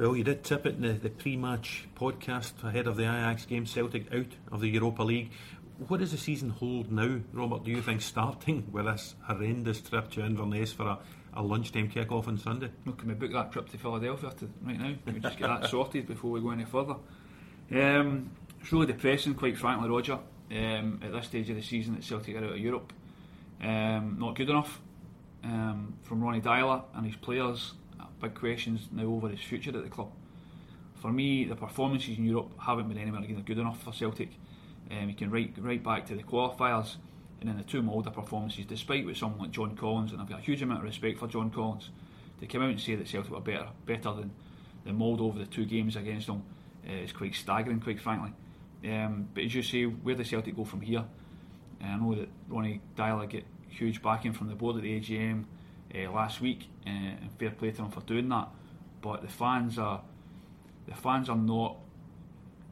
Well, you did tip it in the, the pre-match podcast ahead of the Ajax game, Celtic out of the Europa League. What does the season hold now, Robert? Do you think starting with this horrendous trip to Inverness for a, a lunchtime kick-off on Sunday? Well, can we book that trip to Philadelphia to, right now? Can we just get that sorted before we go any further? Um, it's really depressing, quite frankly, Roger. Um, at this stage of the season, that Celtic are out of Europe. Um, not good enough um, from Ronny Deila and his players. Big questions now over his future at the club. For me, the performances in Europe haven't been anywhere near good enough for Celtic. Um, you can right right back to the qualifiers and then the two Molde performances, despite with someone like John Collins, and I've got a huge amount of respect for John Collins, to come out and say that Celtic were better better than, than Molde over the two games against them uh, is quite staggering, quite frankly. Um, but as you say, where does Celtic go from here? I know that Ronny Deila get huge backing from the board at the AGM uh, last week, uh, and fair play to them for doing that. But the fans are the fans are not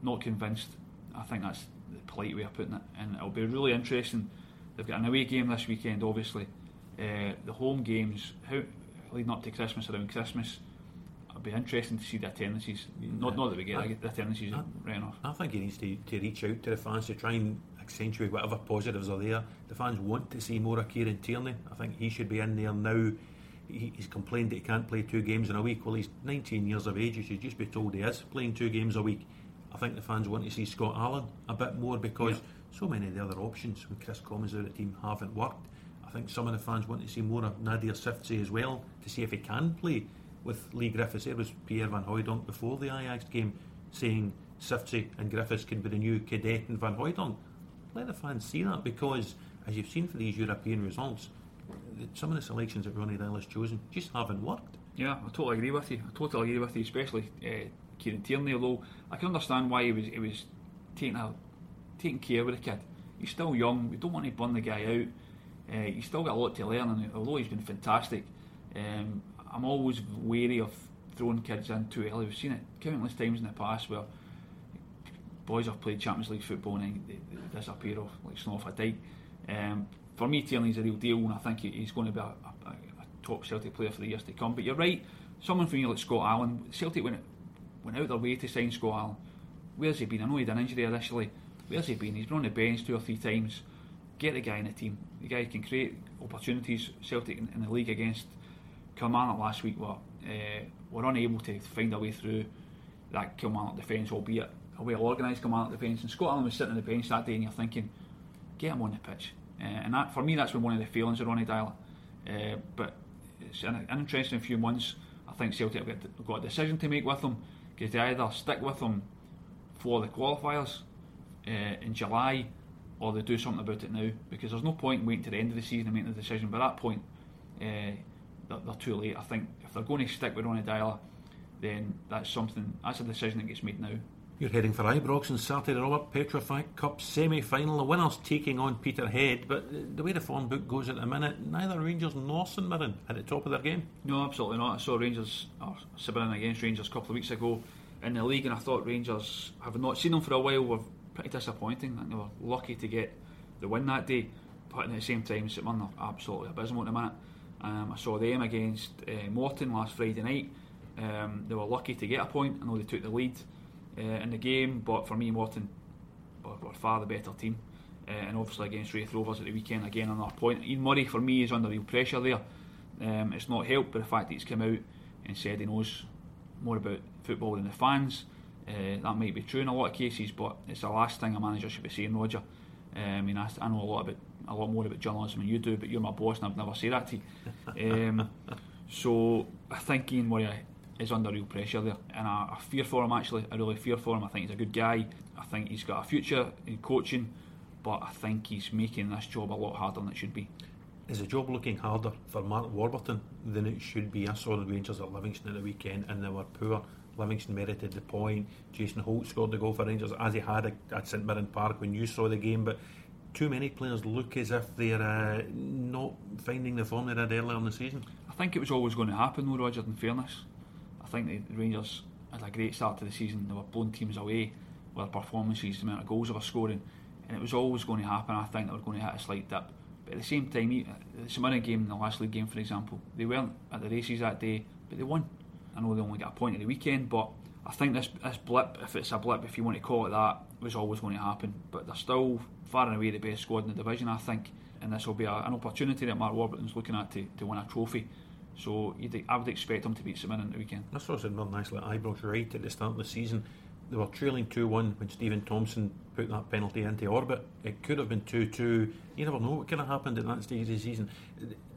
not convinced. I think that's the polite way of putting it, and it'll be really interesting. They've got an away game this weekend, obviously. Uh, the home games, how leading up to Christmas, around Christmas, it'll be interesting to see the attendances. Not, not that we get I, the attendances I, right enough. I think he needs to, to reach out to the fans to try and accentuate whatever positives are there. The fans want to see more of Kieran Tierney. I think he should be in there now. He, he's complained that he can't play two games in a week. Well, he's 19 years of age. He should just be told he is playing two games a week. I think the fans want to see Scott Allan a bit more because yeah. so many of the other options when Kris Commons out of the team haven't worked. I think some of the fans want to see more of Nadir Çiftçi as well to see if he can play with Leigh Griffiths. There was Pierre Van Hooijdonk before the Ajax game saying Çiftçi and Griffiths can be the new Cadete and Van Hooijdonk. Let the fans see that because, as you've seen for these European results, some of the selections that Ronny Deila has chosen just haven't worked. Yeah, I totally agree with you. I totally agree with you, especially uh, Kieran Tierney. Although I can understand why he was he was taking taking care of the kid. He's still young. We don't want to burn the guy out. Uh, he's still got a lot to learn, and although he's been fantastic, um, I'm always wary of throwing kids in too early. We've seen it countless times in the past where boys have played Champions League football and they, they disappear off like snow off a dike. Um, for me, Tierney's a real deal, and I think he's going to be a, a, a, top Celtic player for the years to come. But you're right, someone from you like Scott Allan, Celtic went went out their way to sign Scott Allan. Where's he been? I know he had an injury initially. Where's he been? He's been on the bench two or three times. Get the guy in the team. The guy can create opportunities. Celtic in, in the league against Kilmarnock last week were uh, were unable to find a way through that Kilmarnock defence, albeit a well organised Kilmarnock defence. And Scott Allan was sitting on the bench that day, and you're thinking, get him on the pitch. Uh, and that, for me, that's been one of the failings of Ronny Deila. Uh, but it's an, an, interesting few months. I think Celtic have got, a decision to make with him because they either stick with him for the qualifiers uh, in July or they do something about it now because there's no point in waiting to the end of the season and making the decision. By that point, uh, they're, they're, too late. I think if they're going to stick with Ronny Deila, then that's something, that's a decision that gets made now. You're heading for Ibrox on Saturday, Robert. Petrofac Cup semi final. The winner's taking on Peterhead, but the way the form book goes at the minute, neither Rangers nor St Mirren at the top of their game. No, absolutely not. I saw Rangers, or St against Rangers a couple of weeks ago in the league, and I thought Rangers, having not seen them for a while, were pretty disappointing. Think they were lucky to get the win that day, but at the same time, St Mirren are absolutely abysmal at the minute. Um, I saw them against uh, Morton last Friday night. Um, they were lucky to get a point. I know they took the lead uh, in the game, but for me, Morton were, were far the better team. Uh, and obviously against Raith Rovers at the weekend, again another point. Ian Murray for me is under real pressure there. Um, it's not helped by the fact that he's come out and said he knows more about football than the fans. Uh, that might be true in a lot of cases, but it's the last thing a manager should be saying, Roger. Uh, I mean, I, I, know a lot about a lot more about journalism than you do, but you're my boss, and I've never said that to you. Um, so I think Ian Murray is under real pressure there, and I, I, fear for him. Actually, I really fear for him. I think he's a good guy. I think he's got a future in coaching, but I think he's making this job a lot harder than it should be. is the job looking harder for Mark Warburton than it should be? I saw the Rangers at Livingston at the weekend and they were poor. Livingston merited the point. Jason Holt scored the goal for Rangers as he had at St Mirren Park when you saw the game. But too many players look as if they're uh, not finding the form they had earlier in the season. I think it was always going to happen, though, Roger. In fairness, I think the Rangers had a great start to the season. They were blown teams away with their performances, the amount of goals they were scoring, and it was always going to happen. I think they were going to hit a slight dip. But at the same time, uh, the St Mirren game, the last league game, for example, they weren't at the races that day, but they won. I know they only got a point at the weekend, but I think this this blip, if it's a blip, if you want to call it that, was always going to happen. But they're still far and away the best squad in the division, I think, and this will be a, an opportunity that Mark Warburton's looking at to, to win a trophy. So I would expect him to beat St Mirren the weekend. I saw St Mirren nicely at Ibrox right at the start of the season. They were trailing 2 1 when Stephen Thompson put that penalty into orbit. It could have been 2 2. You never know what could have happened at that stage of the season.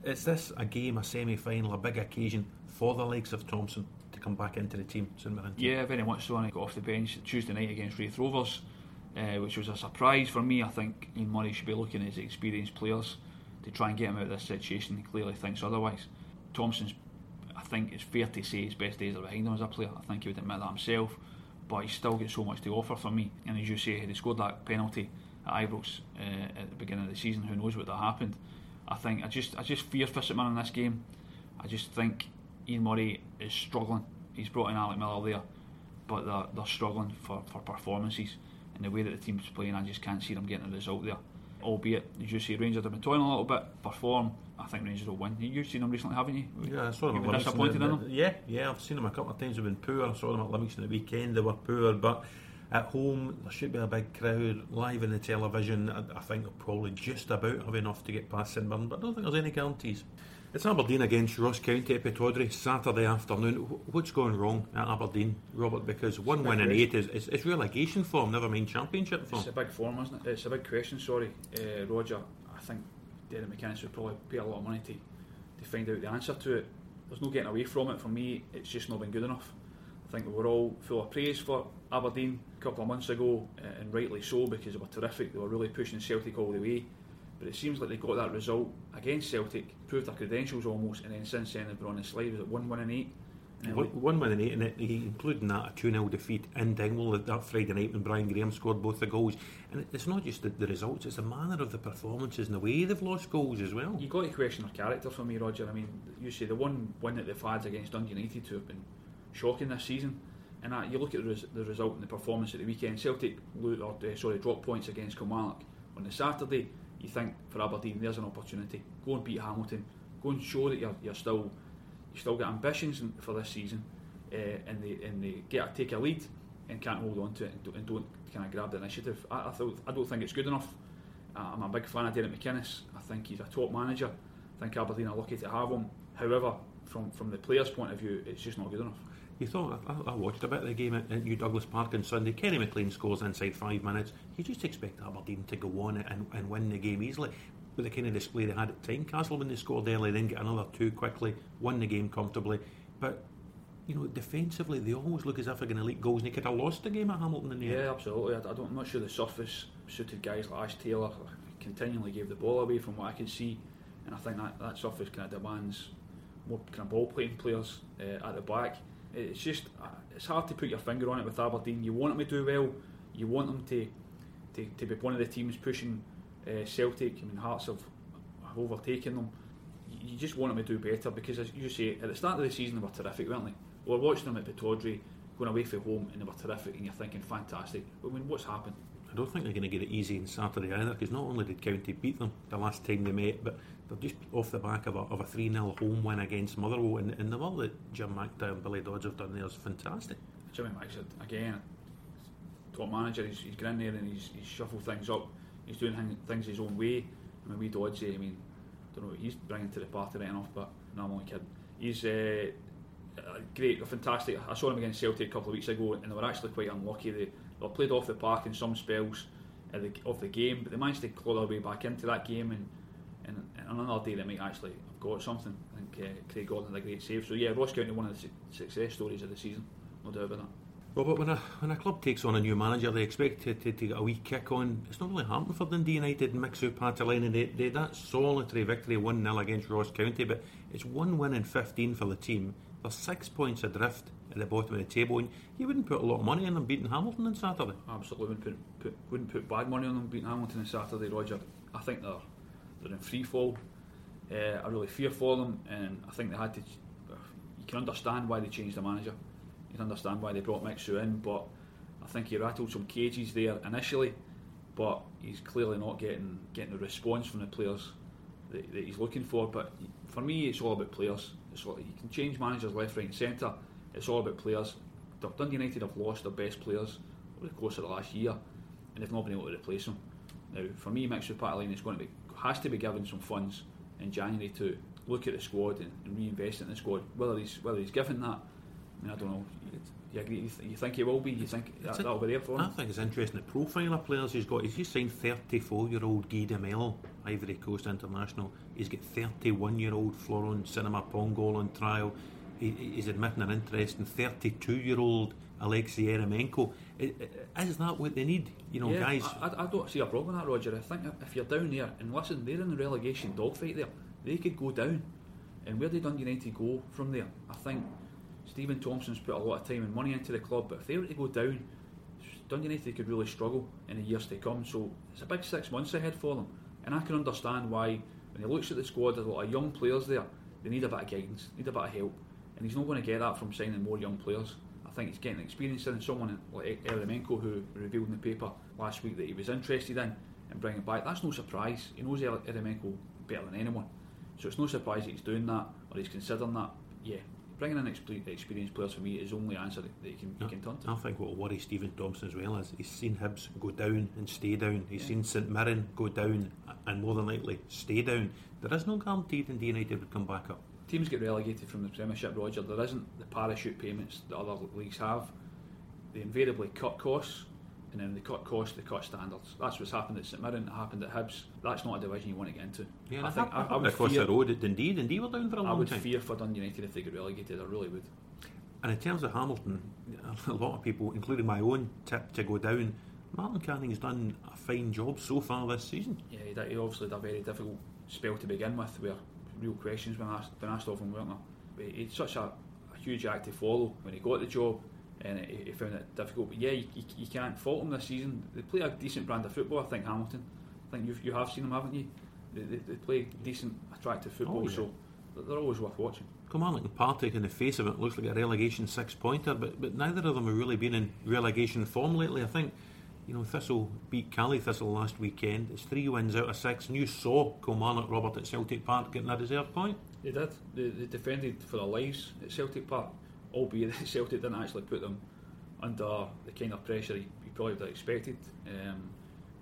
Is this a game, a semi final, a big occasion for the likes of Thompson to come back into the team, St Mirren? Yeah, very much so. And he got off the bench Tuesday night against Raith Rovers, uh, which was a surprise for me. I think Ian Murray should be looking at his experienced players to try and get him out of this situation. He clearly thinks otherwise. Thompson's, I think it's fair to say, his best days are behind him as a player. I think he would admit that himself but he still got so much to offer for me. And as you say, he scored that penalty at Ibrox uh, at the beginning of the season, who knows what that happened? I think I just I just fear Mirren in this game. I just think Ian Murray is struggling. He's brought in Alec Miller there, but they're, they're struggling for, for performances. And the way that the team's playing, I just can't see them getting a result there. Albeit, as you say, Rangers have been toiling a little bit, perform. I think Rangers will win. You've seen them recently, haven't you? Yeah, I saw them. You've been disappointed in them. Yeah, yeah, I've seen them a couple of times. They've been poor. I saw them at Livingston the weekend. They were poor, but at home there should be a big crowd live in the television. I, I think they'll probably just about have enough to get past St Mirren, but I don't think there's any guarantees. It's Aberdeen against Ross County at Pittodrie Saturday afternoon. What's going wrong at Aberdeen, Robert? Because one win in eight is, is, is, relegation form, never mind championship form. It's a big form, isn't it? It's a big question. Sorry, uh, Roger. I think Derek McInnes would probably pay a lot of money to to find out the answer to it. There's no getting away from it. For me, it's just not been good enough. I think we were all full of praise for Aberdeen a couple of months ago, uh, and rightly so because they were terrific. They were really pushing Celtic all the way but it seems like they got that result against Celtic, proved their credentials almost, and then since then they've been on the slide. Was it one and eight? One, one win and eight, and it, including that a 2 0 defeat in Dingwall that Friday night when Brian Graham scored both the goals. And it's not just the, the, results, it's the manner of the performances and the way they've lost goals as well. You've got to question their character for me, Roger. I mean, you say the one win that they've had against Dundee United to have been shocking this season. And that, you look at the, res, the result and the performance at the weekend. Celtic, or, uh, sorry, dropped points against Kilmarnock on the Saturday you think for Aberdeen there's an opportunity. Go and beat Hamilton. Go and show that you're, you're still you still got ambitions for this season, uh, and they and they get take a lead and can't hold on to it and don't, and don't kind of grab the initiative. I, I, thought, I don't think it's good enough. Uh, I'm a big fan of Derek McInnes. I think he's a top manager. I think Aberdeen are lucky to have him. However, from from the players' point of view, it's just not good enough. You thought I, I, watched a bit of the game at, at New Douglas Park on Sunday. Kenny McLean scores inside five minutes. You just expect Aberdeen to go on and, and win the game easily. With the kind of display they had at Tynecastle when they scored early, then get another two quickly, won the game comfortably. But you know, defensively, they always look as if they're going to leak goals, and they could have lost the game at Hamilton in the yeah, end. Yeah, absolutely. I, I don't, I'm not sure the surface suited guys like Ash Taylor. Continually gave the ball away from what I could see, and I think that, that surface kind of demands more kind of ball playing players uh, at the back. It's just uh, it's hard to put your finger on it with Aberdeen. You want them to do well. You want them to to, to be one of the teams pushing uh, Celtic. I mean, Hearts have, have overtaken them. You just want them to do better because, as you say, at the start of the season they were terrific, weren't they? We were watching them at Pittodrie, going away from home, and they were terrific. And you're thinking, fantastic. I mean, what's happened? I don't think they're going to get it easy on Saturday either because not only did County beat them the last time they met, but they're just off the back of a, of a 3 0 home win against Motherwell. And, and the work that Jim McIntyre and Billy Dodds have done there is fantastic. Jimmy McIntyre, again, top manager, he's, he's getting there and he's, he's shuffled things up. He's doing things his own way. I mean, we Dodds, I mean, I don't know what he's bringing to the party right enough, but no, I'm only kidding. He's uh, great, a fantastic. I saw him against Celtic a couple of weeks ago and they were actually quite unlucky. They, they played off the park in some spells of the, of the game, but they managed to claw their way back into that game and and, and on another day they might actually have got something. I think uh, Craig Gordon had a great save. So yeah, Ross County one of the su- success stories of the season, no doubt about that. Robert, when a when a club takes on a new manager, they expect to, to, to get a wee kick on. It's not really happened for Dundee United and Mixu Paatelainen. They, they that solitary victory one 0 against Ross County, but it's one win in fifteen for the team. They're six points adrift at the bottom of the table, and you wouldn't put a lot of money in them beating Hamilton on Saturday. Absolutely wouldn't put, put wouldn't put bad money on them beating Hamilton on Saturday, Roger. I think they're they're in free fall. Uh, I really fear for them, and I think they had to. You can understand why they changed the manager. You can understand why they brought Mixu in, but I think he rattled some cages there initially, but he's clearly not getting getting the response from the players that, that he's looking for. But for me, it's all about players. It's all, you can change managers left, right, and centre. It's all about players. Dundee United have lost their best players over the course of the last year, and they've not been able to replace them. Now, for me, Mixu Paatelainen is going to be has to be given some funds in January to look at the squad and, and reinvest in the squad. Whether he's whether he's given that, I, don't know. You agree? You, th- you think he will be? You think that, will be there for him? I think it's interesting the profile of players he's got. He's just signed 34 year old Guy Demel, Ivory Coast International. He's got 31 year old Florent Sinama Pongolle on trial. He, he's admitting an interest in 32 year old Alexei Eremenko. Is that what they need? You know, yeah, guys. I, I, don't see a problem with that, Roger. I think if you're down there, and listen, they're in the relegation dogfight there. They could go down, and where did Dundee United go from there? I think Stephen Thompson's put a lot of time and money into the club, but if they were to go down, Dundee United could really struggle in the years to come. So it's a big six months ahead for them, and I can understand why when he looks at the squad, there's a lot of young players there. They need a bit of guidance, need a bit of help, and he's not going to get that from signing more young players. I think he's getting experience in someone like Eremenko who revealed in the paper last week that he was interested in and bringing back. That's no surprise. He knows Eremenko better than anyone. So it's no surprise that he's doing that or he's considering that. Yeah, bringing in experienced players for me is only answer that he can, he can turn to. I think what will worry Stephen Thompson as well is he's seen Hibs go down and stay down. He's yeah. seen St Mirren go down and more than likely stay down. There is no guarantee that United would come back up teams get relegated from the Premiership, Roger, there isn't the parachute payments that other leagues have. They invariably cut costs, and then they cut costs, they cut standards. That's what's happened at St Mirren, it happened at Hibs. That's not a division you want to get into. Yeah, I, think I, I would across fear, the road at Dundee, Dundee were down for a long time. I would time. fear for Dundee United if they get relegated, I really would. And in terms of Hamilton, a lot of people, including my own tip to go down, Martin Canning's done a fine job so far this season. Yeah, he, he obviously had a very difficult spell to begin with, where real questions when asked, been asked of him, weren't there? But he's such a, a, huge act to follow when he got the job and he, found it difficult. But yeah, you, you, you, can't fault them this season. They play a decent brand of football, I think, Hamilton. I think you've, you have seen them, haven't you? They, they, they play decent, attractive football, oh, yeah. so they're always worth watching. Kilmarnock and Partick, in the face of it, looks like a relegation six pointer, but, but neither of them have really been in relegation form lately. I think you know, Thistle beat Caley Thistle last weekend. It's three wins out of six. And you saw Kilmarnock Robert at Celtic Park getting a reserve point. They did. They, they defended for their lives at Celtic Park, albeit Celtic didn't actually put them under the kind of pressure you, you probably would have expected. Um,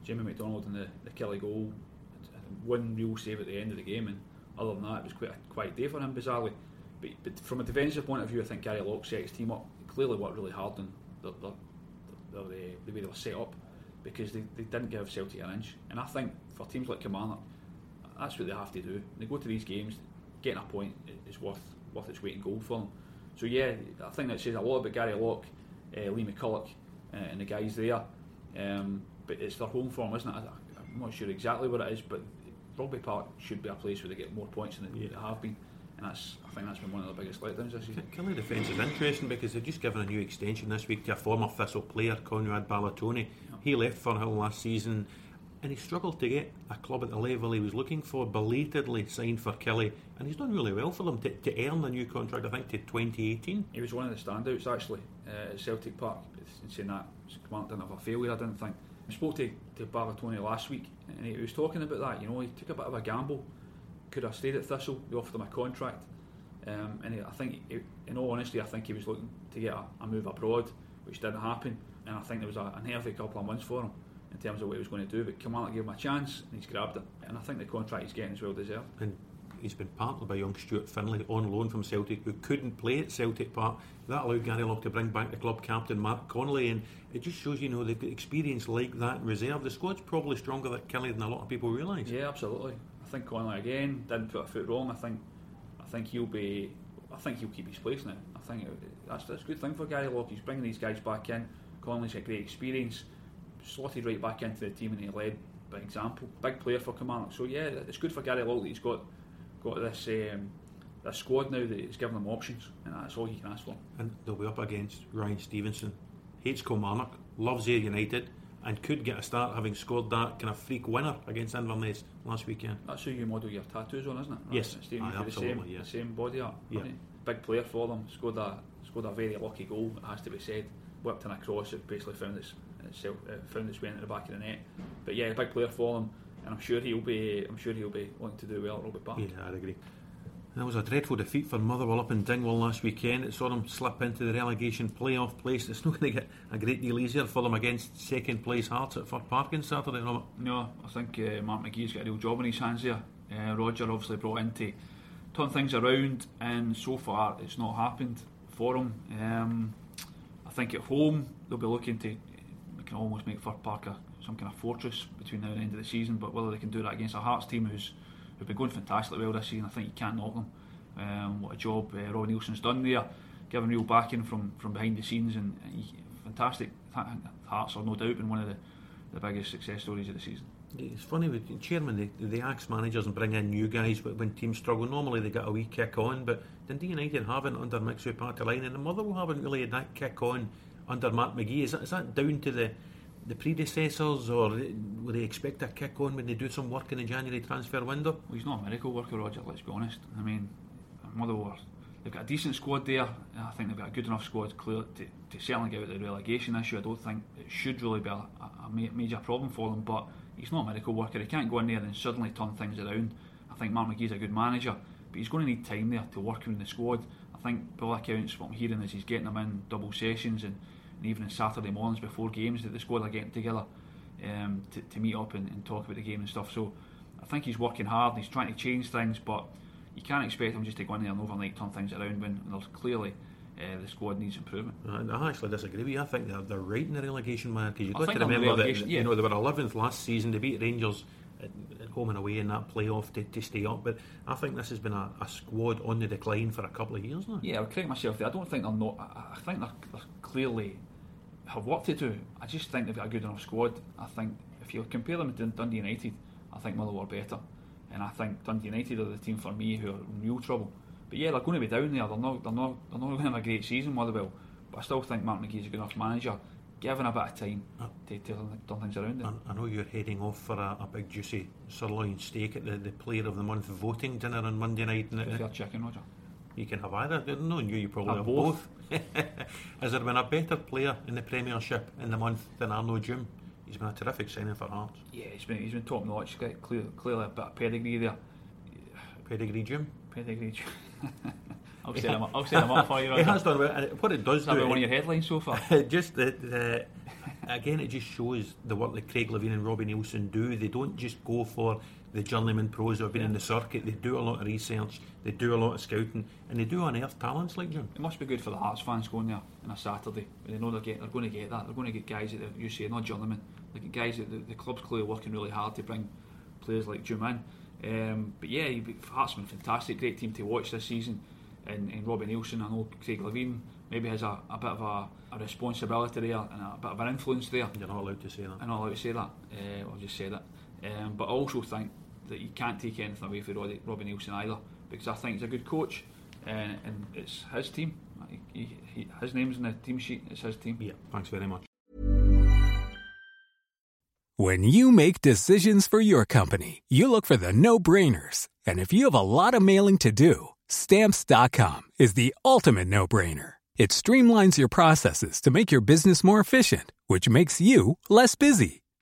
Jamie MacDonald and the, the Killie goal, one real save at the end of the game, and other than that, it was quite a quiet day for him, bizarrely. But, but from a defensive point of view, I think Gary Locke set his team up clearly worked really hard and they're, they're the, the way they were set up because they, they didn't give Celtic an inch. And I think for teams like Kilmarnock, that's what they have to do. They go to these games, getting a point is worth worth its weight in gold for them. So yeah, I think that says a lot about Gary Locke, uh, Lee McCulloch, uh, and the guys there. Um, but it's their home form, isn't it? I'm not sure exactly what it is, but Rugby Park should be a place where they get more points than they, yeah. have been and that's I think that's been one of the biggest letdowns this season. Killie defence is interesting because they've just given a new extension this week to a former Thistle player, Conrad Balatoni. Yeah. He left Firhill last season and he struggled to get a club at the level he was looking for, belatedly signed for Killie, and he's done really well for them to, to earn a new contract, I think, to 2018. He was one of the standouts actually uh, at Celtic Park. In saying that, Command didn't have a failure, I didn't think. I spoke to, to Balatoni last week and he was talking about that. You know, he took a bit of a gamble could have stayed at Thistle. They offered him a contract, um, and I think, he, in all honesty, I think he was looking to get a, a, move abroad, which didn't happen. And I think there was a, a couple of months for him in terms of what he was going to do. But Kilmarnock gave him a chance, and he's grabbed it. And I think the contract he's getting is well deserved. And he's been partnered by young Stuart Findlay on loan from Celtic, who couldn't play at Celtic Park. That allowed Gary Locke to bring back the club captain Mark Connolly, and it just shows you know they've got experience like that in reserve. The squad's probably stronger at Killie than a lot of people realise. Yeah, absolutely. I think Connolly again didn't put a foot wrong. I think I think he'll be I think he'll keep his place now. I think that's, that's a good thing for Gary Locke. He's bringing these guys back in. Connolly's got great experience, slotted right back into the team and he led by example. Big player for Kilmarnock. So yeah, it's good for Gary Locke that he's got got this um, this squad now that he's given them options, and that's all you can ask for. And they'll be up against Ryan Stevenson, hates Kilmarnock, loves Ayr United, and could get a start having scored that kind of freak winner against Inverness last weekend. That's who you model your tattoos on, isn't it? Right? Yes, Aye, absolutely. The same, yes. the same body art. Yeah. Big player for them. Scored a scored a very lucky goal. It has to be said. Whipped in a cross. It basically found its uh, found its way into the back of the net. But yeah, a big player for them, and I'm sure he'll be. I'm sure he'll be wanting to do well at Rugby Park. Yeah, I'd agree. That was a dreadful defeat for Motherwell up in Dingwall last weekend. It saw them slip into the relegation playoff place. It's not going to get a great deal easier for them against second place Hearts at Fir Park on Saturday, Robert. No, I think uh, Mark McGhee's got a real job in his hands here. Uh, Roger obviously brought in to turn things around, and so far it's not happened for him. Um, I think at home they'll be looking to can almost make Fir Park a, some kind of fortress between now and the end of the season. But whether they can do that against a Hearts team who's who've been going fantastically well this season, I think you can't knock them. Um, what a job uh, Roy Neilson's done there, giving real backing from, from behind the scenes, and, and he, fantastic. Hearts are no doubt been one of the, the biggest success stories of the season. It's funny with chairman, they, they axe managers and bring in new guys, but when teams struggle, normally they get a wee kick on. But Dundee United haven't under Mixu Paatelainen, and the Motherwell haven't really had that kick on under Mark McGhee. Is that, is that down to the the predecessors, or would they expect a kick on when they do some work in the January transfer window? Well, he's not a miracle worker, Roger. Let's be honest. I mean, Motherwell, they've got a decent squad there. I think they've got a good enough squad clear to, to certainly get out of the relegation issue. I don't think it should really be a, a major problem for them, but he's not a miracle worker. He can't go in there and suddenly turn things around. I think Mark McGhee's a good manager, but he's going to need time there to work in the squad. I think, by all accounts, what I'm hearing is he's getting them in double sessions and even on Saturday mornings before games that the squad are getting together um, to, to meet up and, and talk about the game and stuff. So I think he's working hard. And he's trying to change things, but you can't expect him just to go in there and overnight turn things around when there's clearly uh, the squad needs improvement. I actually disagree with you. I think they're, they're right in the relegation man because you've got to think they're in the remember that yeah. you know they were 11th last season. They beat Rangers at, at home and away in that playoff to, to stay up. But I think this has been a, a squad on the decline for a couple of years now. Yeah, I'll correct myself there. I don't think they're not. I, I think they're, they're clearly have work to do. I just think they've got a good enough squad. I think if you compare them to Dundee United, I think Motherwell are better. And I think Dundee United are the team for me who are in real trouble. But yeah, they're going to be down there. They're not. They're not. They're not going to have a great season, Motherwell. But I still think Mark McGhee's a good enough manager, given a bit of time oh. to, to turn things around. I, know you're heading off for a, a big juicy sirloin steak at the, the Player of the Month voting dinner on Monday night. And Prefer chicken, Roger. You can have either. No, you, you probably Have have, both. both. Has there been a better player in the Premiership in the month than Arnaud Djoum? He's been a terrific signing for Hearts. Yeah, he's been he's been top notch. Clear, clearly a bit of pedigree there. Pedigree Djoum. Pedigree. I'll set him up. I'll set him up for you. Roger. has done well. What it does do, been one of it- your headlines so far? just the, the again, it just shows the work that Craig Levein and Robbie Neilson do. They don't just go for the journeyman pros who have been in the circuit. They do a lot of research, they do a lot of scouting, and they do unearth talents like Djoum. It must be good for the Hearts fans going there on a Saturday. When they know they're, get, they're going to get that. They're going to get guys that you say not journeymen. They get guys that the, the club's clearly working really hard to bring players like Djoum in. Um, but yeah, he- Hearts been fantastic, great team to watch this season. And, and Robbie Neilson, I know Craig Levein maybe has a, a bit of a, a responsibility there and a bit of an influence there. You're not allowed to say that. I'm not allowed to say that. Uh, I'll just say it. Um, but I also think that you can't take anything away from Robbie, Robbie Neilson either, because I think he's a good coach, and, and it's his team. He, he, he, his name's in the team sheet. It's his team. Yeah, thanks very much. When you make decisions for your company, you look for the no brainers. And if you have a lot of mailing to do, stamps.com is the ultimate no brainer. It streamlines your processes to make your business more efficient, which makes you less busy.